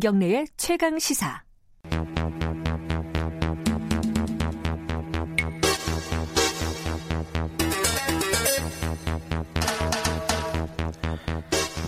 김경래의 최강 시사.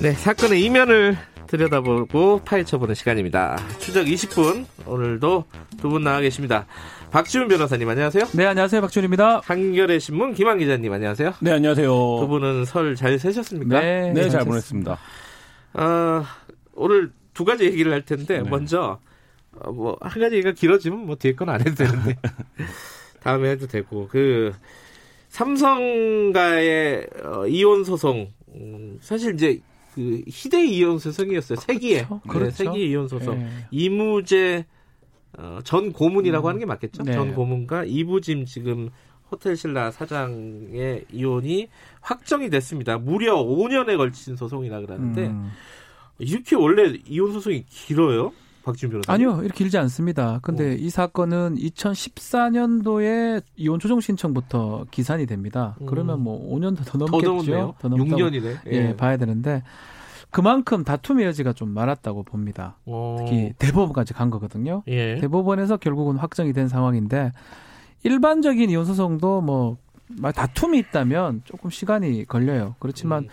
네, 사건의 이면을 들여다보고 파헤쳐보는 시간입니다. 추적 20분, 오늘도 두 분 나와 계십니다. 박지훈 변호사님, 안녕하세요. 네, 안녕하세요. 박지훈입니다. 한겨레 신문 김한 기자님, 안녕하세요. 네, 안녕하세요. 두 분은 설 잘 세셨습니까? 네, 네, 잘 보냈습니다. 어, 오늘 두 가지 얘기를 할 텐데, 네. 먼저, 어, 뭐, 한 가지 얘기가 길어지면 뭐 뒤에 건 안 해도 되는데, 다음에 해도 되고, 그, 삼성과의 어, 이혼 소송, 음, 사실 이제 그 희대 이혼 소송이었어요. 세기에. 그렇죠. 네, 그렇죠. 세기 이혼 소송. 네. 이무재 어, 전 고문이라고 하는 게 맞겠죠? 네. 전 고문과 이부짐 지금 호텔 신라 사장의 이혼이 확정이 됐습니다. 무려 5년에 걸친 소송이라 그러는데 음. 이렇게 원래 이혼 소송이 길어요? 박준 변호사. 아니요, 이렇게 길지 않습니다. 근데 어. 이 사건은 2014년도에 이혼 조정 신청부터 기산이 됩니다. 음. 그러면 뭐 5년 더더 넘겠죠. 더 넘다고 6년이네. 예, 봐야 되는데 그만큼 다툼의 여지가 좀 많았다고 봅니다. 어. 특히 대법원까지 간 거거든요. 예. 대법원에서 결국은 확정이 된 상황인데 일반적인 이혼 소송도 뭐 다툼이 있다면 조금 시간이 걸려요. 그렇지만 음.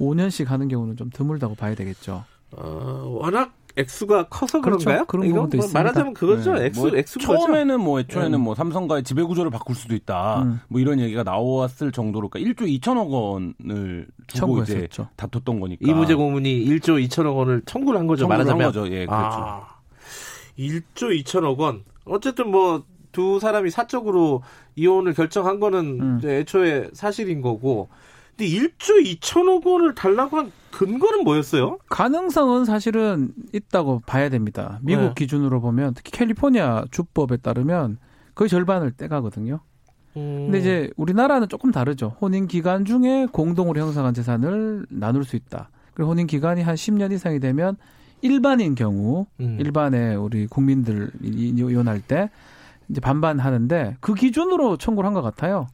5년씩 하는 경우는 좀 드물다고 봐야 되겠죠. 어, 워낙 액수가 커서 그렇죠. 그런가요? 그런 이거 부분도 뭐 있습니다. 말하자면 그거죠. 네. 액수 뭐 액수 거죠. 처음에는 뭐 애초에는 음. 뭐 삼성과의 지배 구조를 바꿀 수도 있다. 음. 뭐 이런 얘기가 나왔을 정도로 그러니까 1조 2천억 원을 두고 이제 청구했었죠. 다퉜던 거니까. 이무재 고문이 1조 2천억 원을 청구를 한 거죠. 청구를 한 말하자면. 거죠. 예, 그렇죠. 아, 1조 2천억 원. 어쨌든 뭐 두 사람이 사적으로 이혼을 결정한 거는 음. 이제 애초에 사실인 거고. 근데 1조 2천억 원을 달라고 한 근거는 뭐였어요? 가능성은 사실은 있다고 봐야 됩니다. 미국 네. 기준으로 보면 특히 캘리포니아 주법에 따르면 거의 절반을 떼가거든요. 음. 근데 이제 우리나라는 조금 다르죠. 혼인 기간 중에 공동으로 형성한 재산을 나눌 수 있다. 그리고 혼인 기간이 한 10년 이상이 되면 일반인 경우 음. 일반의 우리 국민들 이- 이혼할 때 이제 반반 하는데 그 기준으로 청구를 한 것 같아요.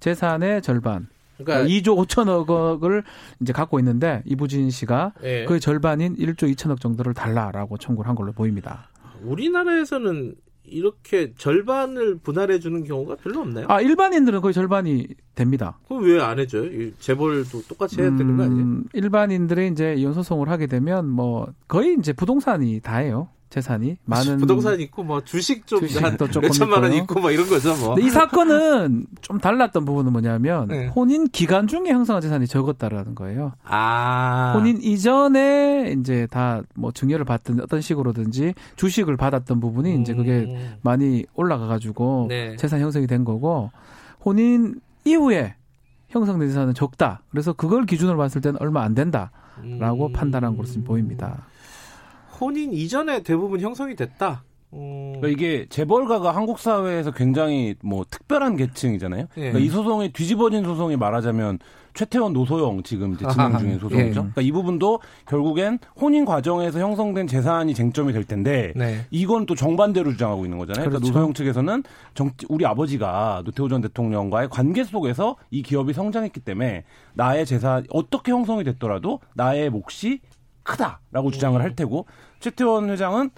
재산의 절반. 그러니까 2조 5천억을 이제 갖고 있는데 이부진 씨가 예. 그 절반인 1조 2천억 정도를 달라라고 청구를 한 걸로 보입니다. 우리나라에서는 이렇게 절반을 분할해 주는 경우가 별로 없나요? 아 일반인들은 거의 절반이 됩니다. 그럼 왜 안 해줘요? 이 재벌도 똑같이 해야 되는 거 아니에요? 음, 일반인들이 이제 이혼 소송을 하게 되면 뭐 거의 이제 부동산이 다예요. 재산이 많은 부동산 있고 뭐 주식 좀 주식도 한 조금 몇천만 원. 있고 뭐 이런 거죠 뭐. 근데 이 사건은 좀 달랐던 부분은 뭐냐면 네. 혼인 기간 중에 형성한 재산이 적었다라는 거예요. 아 혼인 이전에 이제 다 뭐 증여를 받든 어떤 식으로든지 주식을 받았던 부분이 이제 그게 음. 많이 올라가 가지고 네. 재산 형성이 된 거고 혼인 이후에 형성된 재산은 적다. 그래서 그걸 기준으로 봤을 때는 얼마 안 된다라고 음. 판단한 것으로 보입니다. 혼인 이전에 대부분 형성이 됐다. 음. 그러니까 이게 재벌가가 한국 사회에서 굉장히 뭐 특별한 계층이잖아요. 예. 그러니까 이 소송의 뒤집어진 소송이 말하자면 최태원 노소영 지금 이제 진행 중인 소송이죠. 예. 그러니까 이 부분도 결국엔 혼인 과정에서 형성된 재산이 쟁점이 될 텐데 네. 이건 또 정반대로 주장하고 있는 거잖아요. 그러니까 그렇죠. 노소영 측에서는 정, 우리 아버지가 노태우 전 대통령과의 관계 속에서 이 기업이 성장했기 때문에 나의 재산 어떻게 형성이 됐더라도 나의 몫이 크다라고 주장을 할 테고 최태원 회장은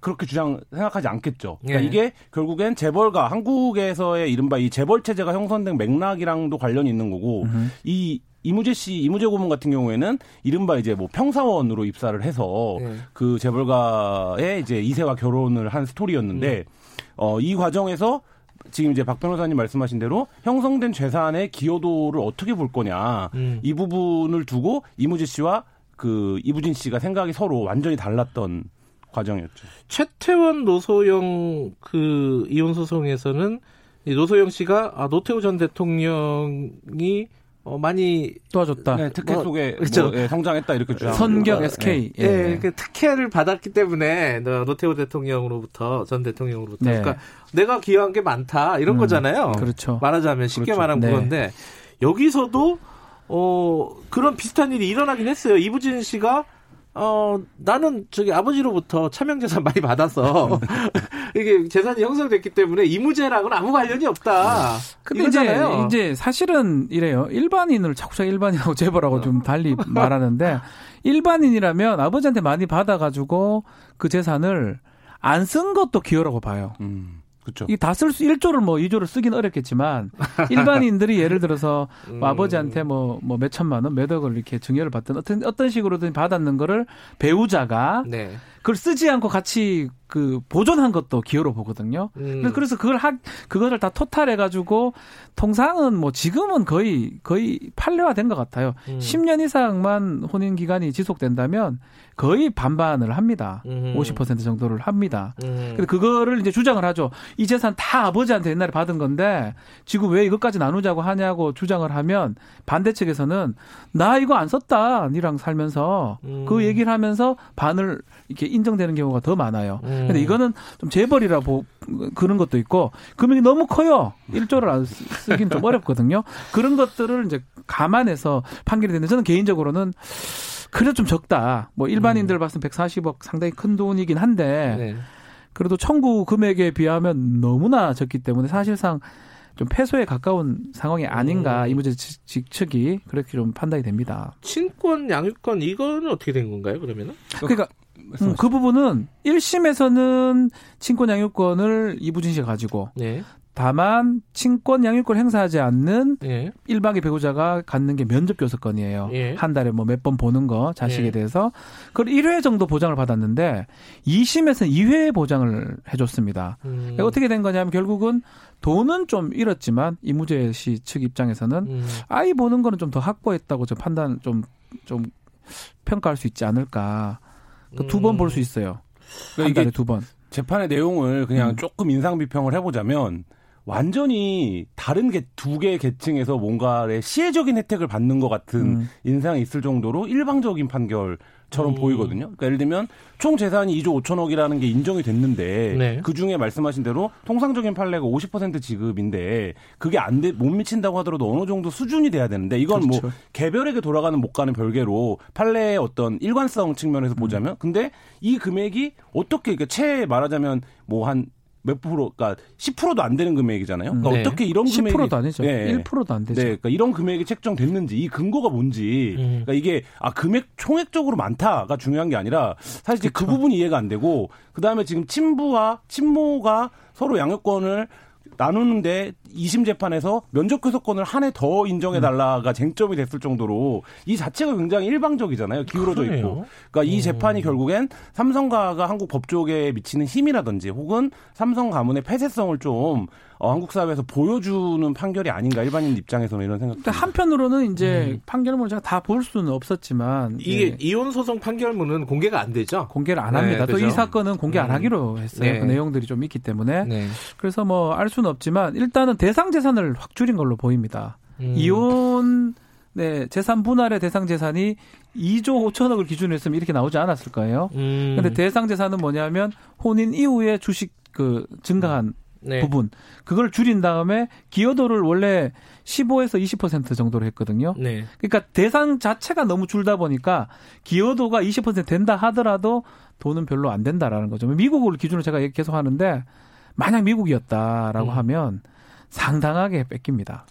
그렇게 주장 생각하지 않겠죠. 그러니까 예. 이게 결국엔 재벌가 한국에서의 이른바 이 재벌 체제가 형성된 맥락이랑도 관련이 있는 거고 이 이무재 씨, 이무재 고문 같은 경우에는 이른바 이제 뭐 평사원으로 입사를 해서 예. 그 재벌가의 이제 이세와 결혼을 한 스토리였는데 어, 이 과정에서 지금 이제 박 변호사님 말씀하신 대로 형성된 재산의 기여도를 어떻게 볼 거냐 음. 이 부분을 두고 이무재 씨와 그 이부진 씨가 생각이 서로 완전히 달랐던 과정이었죠. 최태원 노소영 그 이혼 소송에서는 이 노소영 씨가 아, 노태우 전 대통령이 어, 많이 도와줬다. 네, 특혜 뭐, 속에 그렇죠. 뭐, 예, 성장했다 이렇게 주장. 선경 어, SK. 예, 예. 그 특혜를 받았기 때문에 너- 노태우 대통령으로부터 전 대통령으로부터 네. 그러니까 내가 기여한 게 많다 이런 음, 거잖아요. 그렇죠. 말하자면 쉽게 그렇죠. 말하면 네. 그건데 여기서도 어 그런 비슷한 일이 일어나긴 했어요. 이부진 씨가 어, 나는 저기 아버지로부터 차명재산 많이 받아서 이게 재산이 형성됐기 때문에 이무제랑은 아무 관련이 없다. 근데 이거잖아요. 이제, 이제 사실은 이래요. 일반인을 자꾸 자꾸 일반인하고 재벌하고 좀 달리 말하는데 일반인이라면 아버지한테 많이 받아가지고 그 재산을 안 쓴 것도 기여라고 봐요. 음. 그렇죠. 이다 쓸 수 1조를 뭐 2조를 쓰긴 어렵겠지만 일반인들이 예를 들어서 뭐 음. 아버지한테 뭐 뭐 몇천만 원, 몇 억을 이렇게 증여를 받든 어떤 어떤 식으로든 받았는 거를 배우자가 네. 그걸 쓰지 않고 같이 그 보존한 것도 기여로 보거든요. 음. 그래서 그걸 하 그거를 다 토탈해 가지고 통상은 뭐 지금은 거의 거의 판례화된 것 같아요. 음. 10년 이상만 혼인 기간이 지속된다면 거의 반반을 합니다. 음. 50% 정도를 합니다. 음. 근데 그거를 이제 주장을 하죠. 이 재산 다 아버지한테 옛날에 받은 건데 지금 왜 이것까지 나누자고 하냐고 주장을 하면 반대 측에서는 나 이거 안 썼다. 니랑 살면서 음. 그 얘기를 하면서 반을 이렇게 인정되는 경우가 더 많아요. 음. 근데 이거는 좀 재벌이라 보 그런 것도 있고 금액이 너무 커요. 1조를 안 쓰- 쓰긴 좀 어렵거든요. 그런 것들을 이제 감안해서 판결이 되는데 저는 개인적으로는 그래도 좀 적다. 뭐 일반인들 봤을 때 140억 상당히 큰 돈이긴 한데 네. 그래도 청구 금액에 비하면 너무나 적기 때문에 사실상 좀 패소에 가까운 상황이 아닌가 음. 이 문제 지- 직측이 그렇게 좀 판단이 됩니다. 친권, 양육권 이거는 어떻게 된 건가요? 그러면은? 그러니까 음, 그 부분은 1심에서는 친권 양육권을 이부진 씨가 가지고 네. 다만 친권 양육권 행사하지 않는 예. 일방의 배우자가 갖는 게 면접 교섭권이에요. 예. 한 달에 뭐 몇 번 보는 거 자식에 예. 대해서 그걸 1회 정도 보장을 받았는데 2심에서는 2회 보장을 해 줬습니다. 음. 그러니까 어떻게 된 거냐면 결국은 돈은 좀 잃었지만 이무재 씨 측 입장에서는 음. 아이 보는 거는 좀 더 확보했다고 저 판단 좀좀 평가할 수 있지 않을까. 그두번 볼 수 있어요. 그러니까 한 이게 달에 두 번. 재판의 내용을 그냥 음. 조금 인상 비평을 해보자면 완전히 다른 개, 두 개의 계층에서 뭔가의 시혜적인 혜택을 받는 것 같은 음. 인상이 있을 정도로 일방적인 판결처럼 음. 보이거든요. 그러니까 예를 들면 총 재산이 2조 5천억이라는 게 인정이 됐는데 네. 그 중에 말씀하신 대로 통상적인 판례가 50% 지급인데 그게 안 돼 못 미친다고 하더라도 어느 정도 수준이 돼야 되는데 이건 뭐 그렇죠. 개별에게 돌아가는 못 가는 별개로 판례의 어떤 일관성 측면에서 음. 보자면 근데 이 금액이 어떻게 그러니까 채 말하자면 뭐한 몇 프로, 그러니까 10%도 안 되는 금액이잖아요. 그러니까 네. 어떻게 이런 금액이 10%도 아니죠. 네. 1%도 안 되죠. 네, 그러니까 이런 금액이 책정됐는지 이 근거가 뭔지, 음. 그러니까 이게 아 금액 총액적으로 많다가 중요한 게 아니라 사실 그 부분이 이해가 안 되고 그 다음에 지금 친부와 친모가 서로 양육권을 나누는데 2심 재판에서 면접 교섭권을 한 해 더 인정해 달라가 쟁점이 됐을 정도로 이 자체가 굉장히 일방적이잖아요. 기울어져 있고. 그러네요. 그러니까 이 음. 재판이 결국엔 삼성가가 한국 법조계에 미치는 힘이라든지 혹은 삼성 가문의 폐쇄성을 좀 어, 한국 사회에서 보여주는 판결이 아닌가 일반인 입장에서는 이런 생각. 근데 한편으로는 이제 판결문을 제가 다 볼 수는 없었지만 음. 이게 예, 이혼 소송 판결문은 공개가 안 되죠. 공개를 안 네, 합니다. 또 그죠. 이 사건은 공개 안 음. 하기로 했어요. 네. 그 내용들이 좀 있기 때문에 네. 그래서 뭐 알 수는 없지만 일단은 대상 재산을 확 줄인 걸로 보입니다. 음. 이혼 네, 재산 분할의 대상 재산이 2조 5천억을 기준으로 했으면 이렇게 나오지 않았을 거예요. 음. 근데 대상 재산은 뭐냐면 혼인 이후에 주식 그 증가한 네. 부분 그걸 줄인 다음에 기여도를 원래 15에서 20% 정도로 했거든요. 네. 그러니까 대상 자체가 너무 줄다 보니까 기여도가 20% 된다 하더라도 돈은 별로 안 된다라는 거죠. 미국을 기준으로 제가 계속 하는데 만약 미국이었다라고 음. 하면 상당하게 뺏깁니다.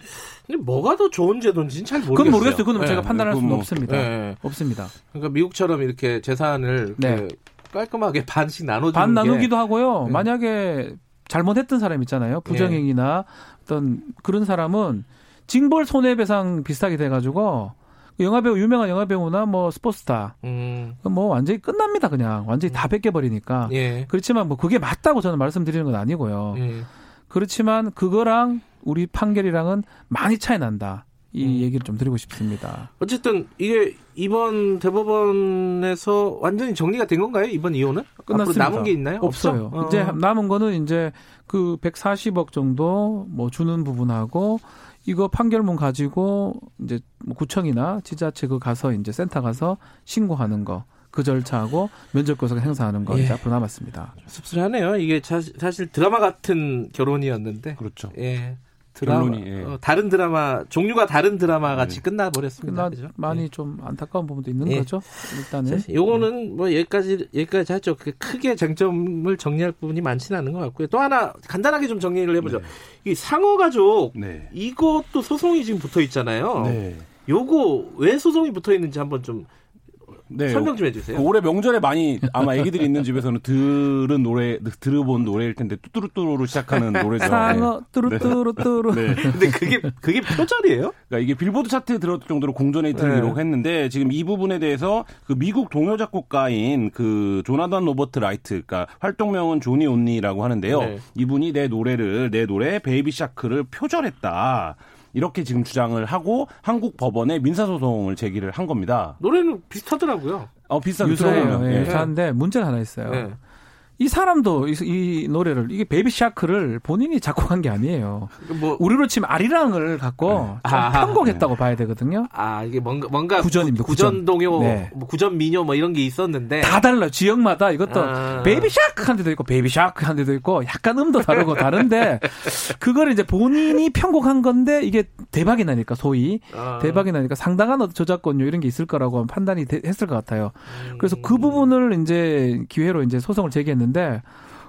근데 뭐가 더 좋은 제도인지는 잘 모르겠어요. 그건 모르겠어요. 그건 네. 제가 판단할 수는 뭐, 없습니다. 네. 없습니다. 그러니까 미국처럼 이렇게 재산을 네. 이렇게 깔끔하게 반씩 나눠주는 반게 나누기도 하고요. 네. 만약에 잘못했던 사람 있잖아요. 부정행위나 어떤 그런 사람은 징벌 손해배상 비슷하게 돼가지고 영화배우 유명한 영화배우나 뭐 스포츠스타 음, 뭐 완전히 끝납니다. 그냥 완전히 다 뺏겨버리니까. 예. 그렇지만 뭐 그게 맞다고 저는 말씀드리는 건 아니고요. 예. 그렇지만 그거랑 우리 판결이랑은 많이 차이 난다. 이 음. 얘기를 좀 드리고 싶습니다. 어쨌든 이게 이번 대법원에서 완전히 정리가 된 건가요? 이번 이혼은? 끝났습니다. 남은 게 있나요? 없어요. 없죠? 어. 이제 남은 거는 이제 그 140억 정도 뭐 주는 부분하고 이거 판결문 가지고 이제 뭐 구청이나 지자체 그 가서 이제 센터 가서 신고하는 거. 그 절차하고 면접 교섭 행사하는 거 예. 이제 앞으로 남았습니다. 씁쓸하네요. 이게 자- 사실 드라마 같은 결혼이었는데. 그렇죠. 예. 드라마, 결론이, 예. 어, 다른 드라마 종류가 다른 드라마 같이 네. 끝나버렸습니다. 나 그죠? 많이 예. 좀 안타까운 부분도 있는 예. 거죠. 일단은 자, 요거는 뭐 여기까지 여기까지 하죠. 그 크게 쟁점을 정리할 부분이 많지는 않은 것 같고요. 또 하나 간단하게 좀 정리를 해보죠. 네. 이 상어 가족 네. 이것도 소송이 지금 붙어 있잖아요. 네. 요거 왜 소송이 붙어 있는지 한번 좀 네. 설명 좀 해주세요. 그 올해 명절에 많이 아마 애기들이 있는 집에서는 들은 노래 들어본 노래일 텐데 뚜뚜루뚜루로 시작하는 노래죠. 상어 뚜루뚜루뚜루 네. 근데 그게 그게 표절이에요? 그러니까 이게 빌보드 차트에 들었을 정도로 공전의 히트를 네. 기록했는데 지금 이 부분에 대해서 그 미국 동요 작곡가인 그 조나단 로버트 라이트, 그러니까 활동명은 조니 온리라고 하는데요. 네. 이분이 내 노래를 내 노래 Baby Shark를 표절했다. 이렇게 지금 주장을 하고 한국 법원에 민사 소송을 제기를 한 겁니다. 노래는 비슷하더라고요. 어 유사해요. 들어보면. 예, 예. 유사한데 문제가 하나 있어요. 네. 이 사람도 이, 이 노래를 이게 Baby Shark를 본인이 작곡한 게 아니에요. 뭐 우리로 치면 아리랑을 갖고 좀 아하. 편곡했다고 봐야 되거든요. 아 이게 뭔가 뭔가 구전입니다, 구, 전 구전. 동요, 네. 뭐 구전 민요 뭐 이런 게 있었는데 다 달라 요. 지역마다 이것도 아. Baby Shark 한 데도 있고 Baby Shark 한 데도 있고 약간 음도 다르고 다른데 그걸 이제 본인이 편곡한 건데 이게 대박이 나니까 소위 아. 대박이 나니까 상당한 저작권료 이런 게 있을 거라고 판단이 되- 했을 것 같아요. 음. 그래서 그 부분을 이제 기회로 이제 소송을 제기했는데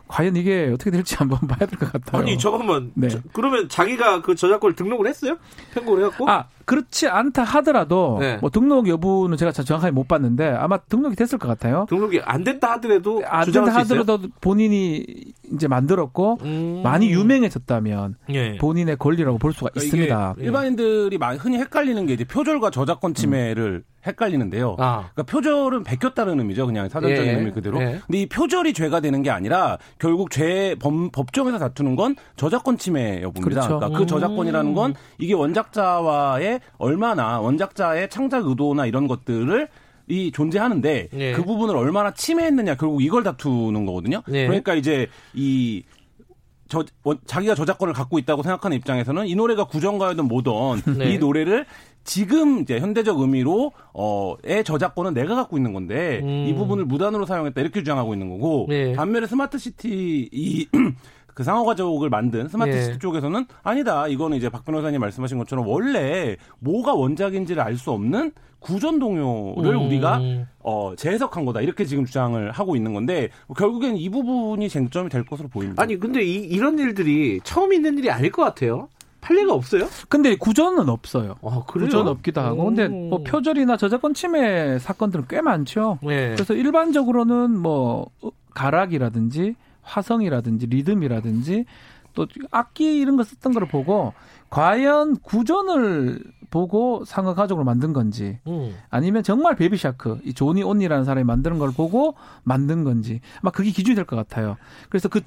과연 이게 어떻게 될지 한번 봐야 될 것 같아요. 아니 잠깐만 네. 저- 그러면 자기가 그 저작권을 등록을 했어요? 편곡을 해갖고 아 그렇지 않다 하더라도 네. 뭐 등록 여부는 제가 정확하게 못 봤는데 아마 등록이 됐을 것 같아요. 등록이 안 됐다 하더라도 안 된다 있어요? 하더라도 본인이 이제 만들었고 음. 많이 유명해졌다면 예. 본인의 권리라고 볼 수가 그러니까 있습니다. 이게 일반인들이 많이 흔히 헷갈리는 게 이제 표절과 저작권 침해를 헷갈리는데요. 아. 그러니까 표절은 베꼈다는 의미죠. 그냥 사전적인 예. 의미 그대로. 예. 근데 이 표절이 죄가 되는 게 아니라 결국 죄 법, 법정에서 다투는 건 저작권 침해 여부입니다. 그렇죠. 러니까그 음. 저작권이라는 건 이게 원작자와의 얼마나 원작자의 창작 의도나 이런 것들을 이 존재하는데 예. 그 부분을 얼마나 침해했느냐 결국 이걸 다투는 거거든요. 예. 그러니까 이제 이 저, 원- 자기가 저작권을 갖고 있다고 생각하는 입장에서는 이 노래가 구전가요든 뭐든 네. 이 노래를 지금 이제 현대적 의미로 어의 저작권은 내가 갖고 있는 건데 음. 이 부분을 무단으로 사용했다 이렇게 주장하고 있는 거고 네. 반면에 스마트 스터디 이 그 상어 가족을 만든 스마트 네. 스터디 쪽에서는 아니다. 이거는 이제 박 변호사님 말씀하신 것처럼 원래 뭐가 원작인지를 알 수 없는 구전 동요를 음. 우리가 어 재해석한 거다. 이렇게 지금 주장을 하고 있는 건데 결국엔 이 부분이 쟁점이 될 것으로 보입니다. 아니 근데 이, 이런 일들이 처음 있는 일이 아닐 것 같아요. 할 리가 없어요? 근데 구전은 없어요. 아 그래요? 구전 없기도 하고. 근데 음. 뭐 표절이나 저작권 침해 사건들은 꽤 많죠. 네. 그래서 일반적으로는 뭐 가락이라든지 화성이라든지 리듬이라든지 또 악기 이런 거 썼던 걸 보고 과연 구전을 보고 상어 가족으로 만든 건지 음. 아니면 정말 Baby Shark 이 조니 온리라는 사람이 만드는 걸 보고 만든 건지 아마 그게 기준이 될 것 같아요. 그래서 그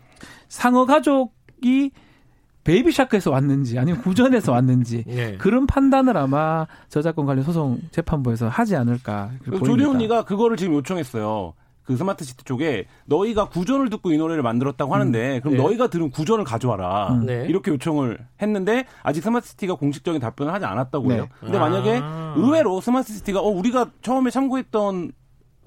상어 가족이 Baby Shark에서 왔는지 아니면 구전에서 왔는지 네. 그런 판단을 아마 저작권 관련 소송 재판부에서 하지 않을까 조리 보입니다. 온리가 그거를 지금 요청했어요. 그 스마트 스터디 쪽에 너희가 구전을 듣고 이 노래를 만들었다고 하는데 그럼 네. 너희가 들은 구전을 가져와라 음. 네. 이렇게 요청을 했는데 아직 스마트 스터디가 공식적인 답변을 하지 않았다고 해요. 네. 근데 아. 만약에 의외로 스마트 시티가 어 우리가 처음에 참고했던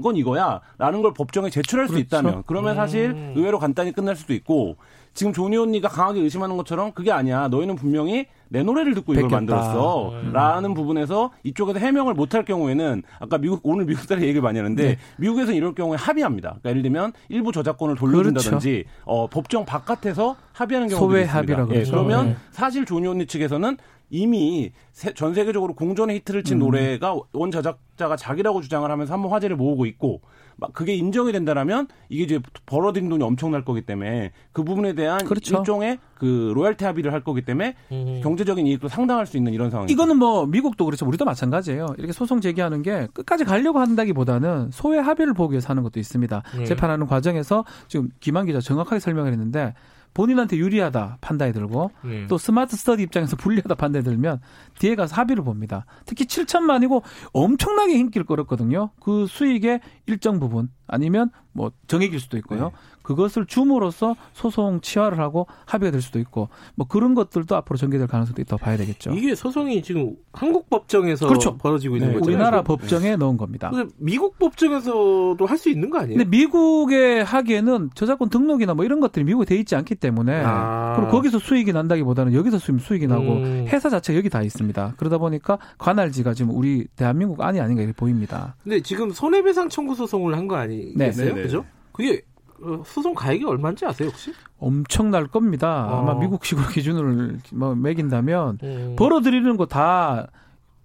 건 이거야라는 걸 법정에 제출할 수 그렇죠. 있다면 그러면 사실 음. 의외로 간단히 끝날 수도 있고 지금 조니 언니가 강하게 의심하는 것처럼 그게 아니야 너희는 분명히 내 노래를 듣고 이걸 베꼈다. 만들었어 음. 라는 부분에서 이쪽에서 해명을 못할 경우에는 아까 미국 오늘 미국 사람 얘기를 많이 하는데 네. 미국에서는 이럴 경우에 합의합니다 그러니까 예를 들면 일부 저작권을 돌려준다든지 어, 법정 바깥에서 합의하는 경우도 소외 있습니다 합의라고 예. 그러면 네. 사실 조니 언니 측에서는 이미 세- 전 세계적으로 공존의 히트를 음. 친 노래가 원 저작자가 자기라고 주장을 하면서 한번 화제를 모으고 있고 막 그게 인정이 된다라면 이게 이제 벌어들인 돈이 엄청날 거기 때문에 그 부분에 대한 그렇죠. 일종의 그 로열티 합의를 할 거기 때문에 음. 경제적인 이익도 상당할 수 있는 이런 상황입니다. 이거는 뭐 미국도 그렇죠. 우리도 마찬가지예요. 이렇게 소송 제기하는 게 끝까지 가려고 한다기보다는 소외 합의를 보기 위해서 하는 것도 있습니다. 네. 재판하는 과정에서 지금 김한 기자 정확하게 설명을 했는데 본인한테 유리하다 판단이 들고 네. 또 스마트 스터디 입장에서 불리하다 판단이 들면 뒤에 가서 합의를 봅니다. 특히 7천만이고 엄청나게 힘길 끌었거든요. 그 수익의 일정 부분 아니면 뭐 정액일 수도 있고요. 네. 그것을 줌으로써 소송 치화를 하고 합의가 될 수도 있고 뭐 그런 것들도 앞으로 전개될 가능성도 있다고 봐야 되겠죠. 이게 소송이 지금 한국 법정에서 그렇죠. 벌어지고 있는 네, 거잖아요. 우리나라 법정에 넣은 겁니다. 근데 미국 법정에서도 할 수 있는 거 아니에요? 근데 미국에 하기에는 저작권 등록이나 뭐 이런 것들이 미국에 돼 있지 않기 때문에 아. 그리고 거기서 수익이 난다기보다는 여기서 수익 수익이 나고 음. 회사 자체가 여기 다 있습니다. 그러다 보니까 관할지가 지금 우리 대한민국 안이 아닌가 이렇게 보입니다. 근데 지금 손해배상 청구 소송을 한 거 아니겠어요? 네, 네, 그죠? 그게 어, 소송 가액이 얼마인지 아세요 혹시? 엄청날 겁니다. 어. 아마 미국식으로 기준을 뭐 매긴다면 음. 벌어들이는 거 다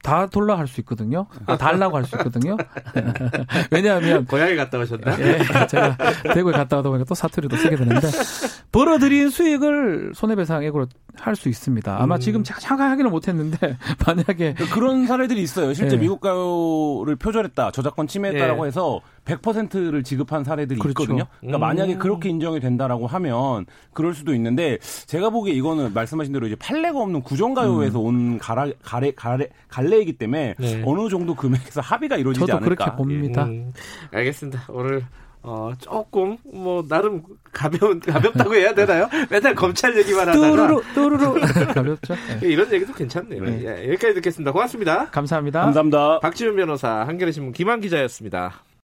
다 돌라 할 수 있거든요. 아, 달라고 할 수 있거든요. 왜냐하면 고향에 갔다 오셨나? 예, 제가 대구에 갔다 오다 보니까 또 사투리도 쓰게 되는데 벌어들인 수익을 손해배상액으로 할 수 있습니다. 아마 음. 지금 정확하게 확인을 못했는데 만약에 그런 사례들이 있어요. 실제 네. 미국 가요를 표절했다, 저작권 침해했다라고 예. 해서 100%를 지급한 사례들이 그렇죠. 있거든요. 그러니까 음. 만약에 그렇게 인정이 된다라고 하면 그럴 수도 있는데 제가 보기에 이거는 말씀하신 대로 이제 판례가 없는 구정가요에서 온 가라, 가래, 가래, 갈래이기 때문에 네. 어느 정도 금액에서 합의가 이루어지지 저도 않을까. 그렇게 봅니다. 음, 알겠습니다. 오늘 어, 조금 뭐 나름 가벼운 가볍다고 해야 되나요? 맨날 검찰 얘기만 하다가 뚜루루 뚜루루 가볍죠. 예. 이런 얘기도 괜찮네요. 예, 여기까지 듣겠습니다. 고맙습니다. 감사합니다. 감사합니다. 박지훈 변호사, 한겨레신문 김한 기자였습니다.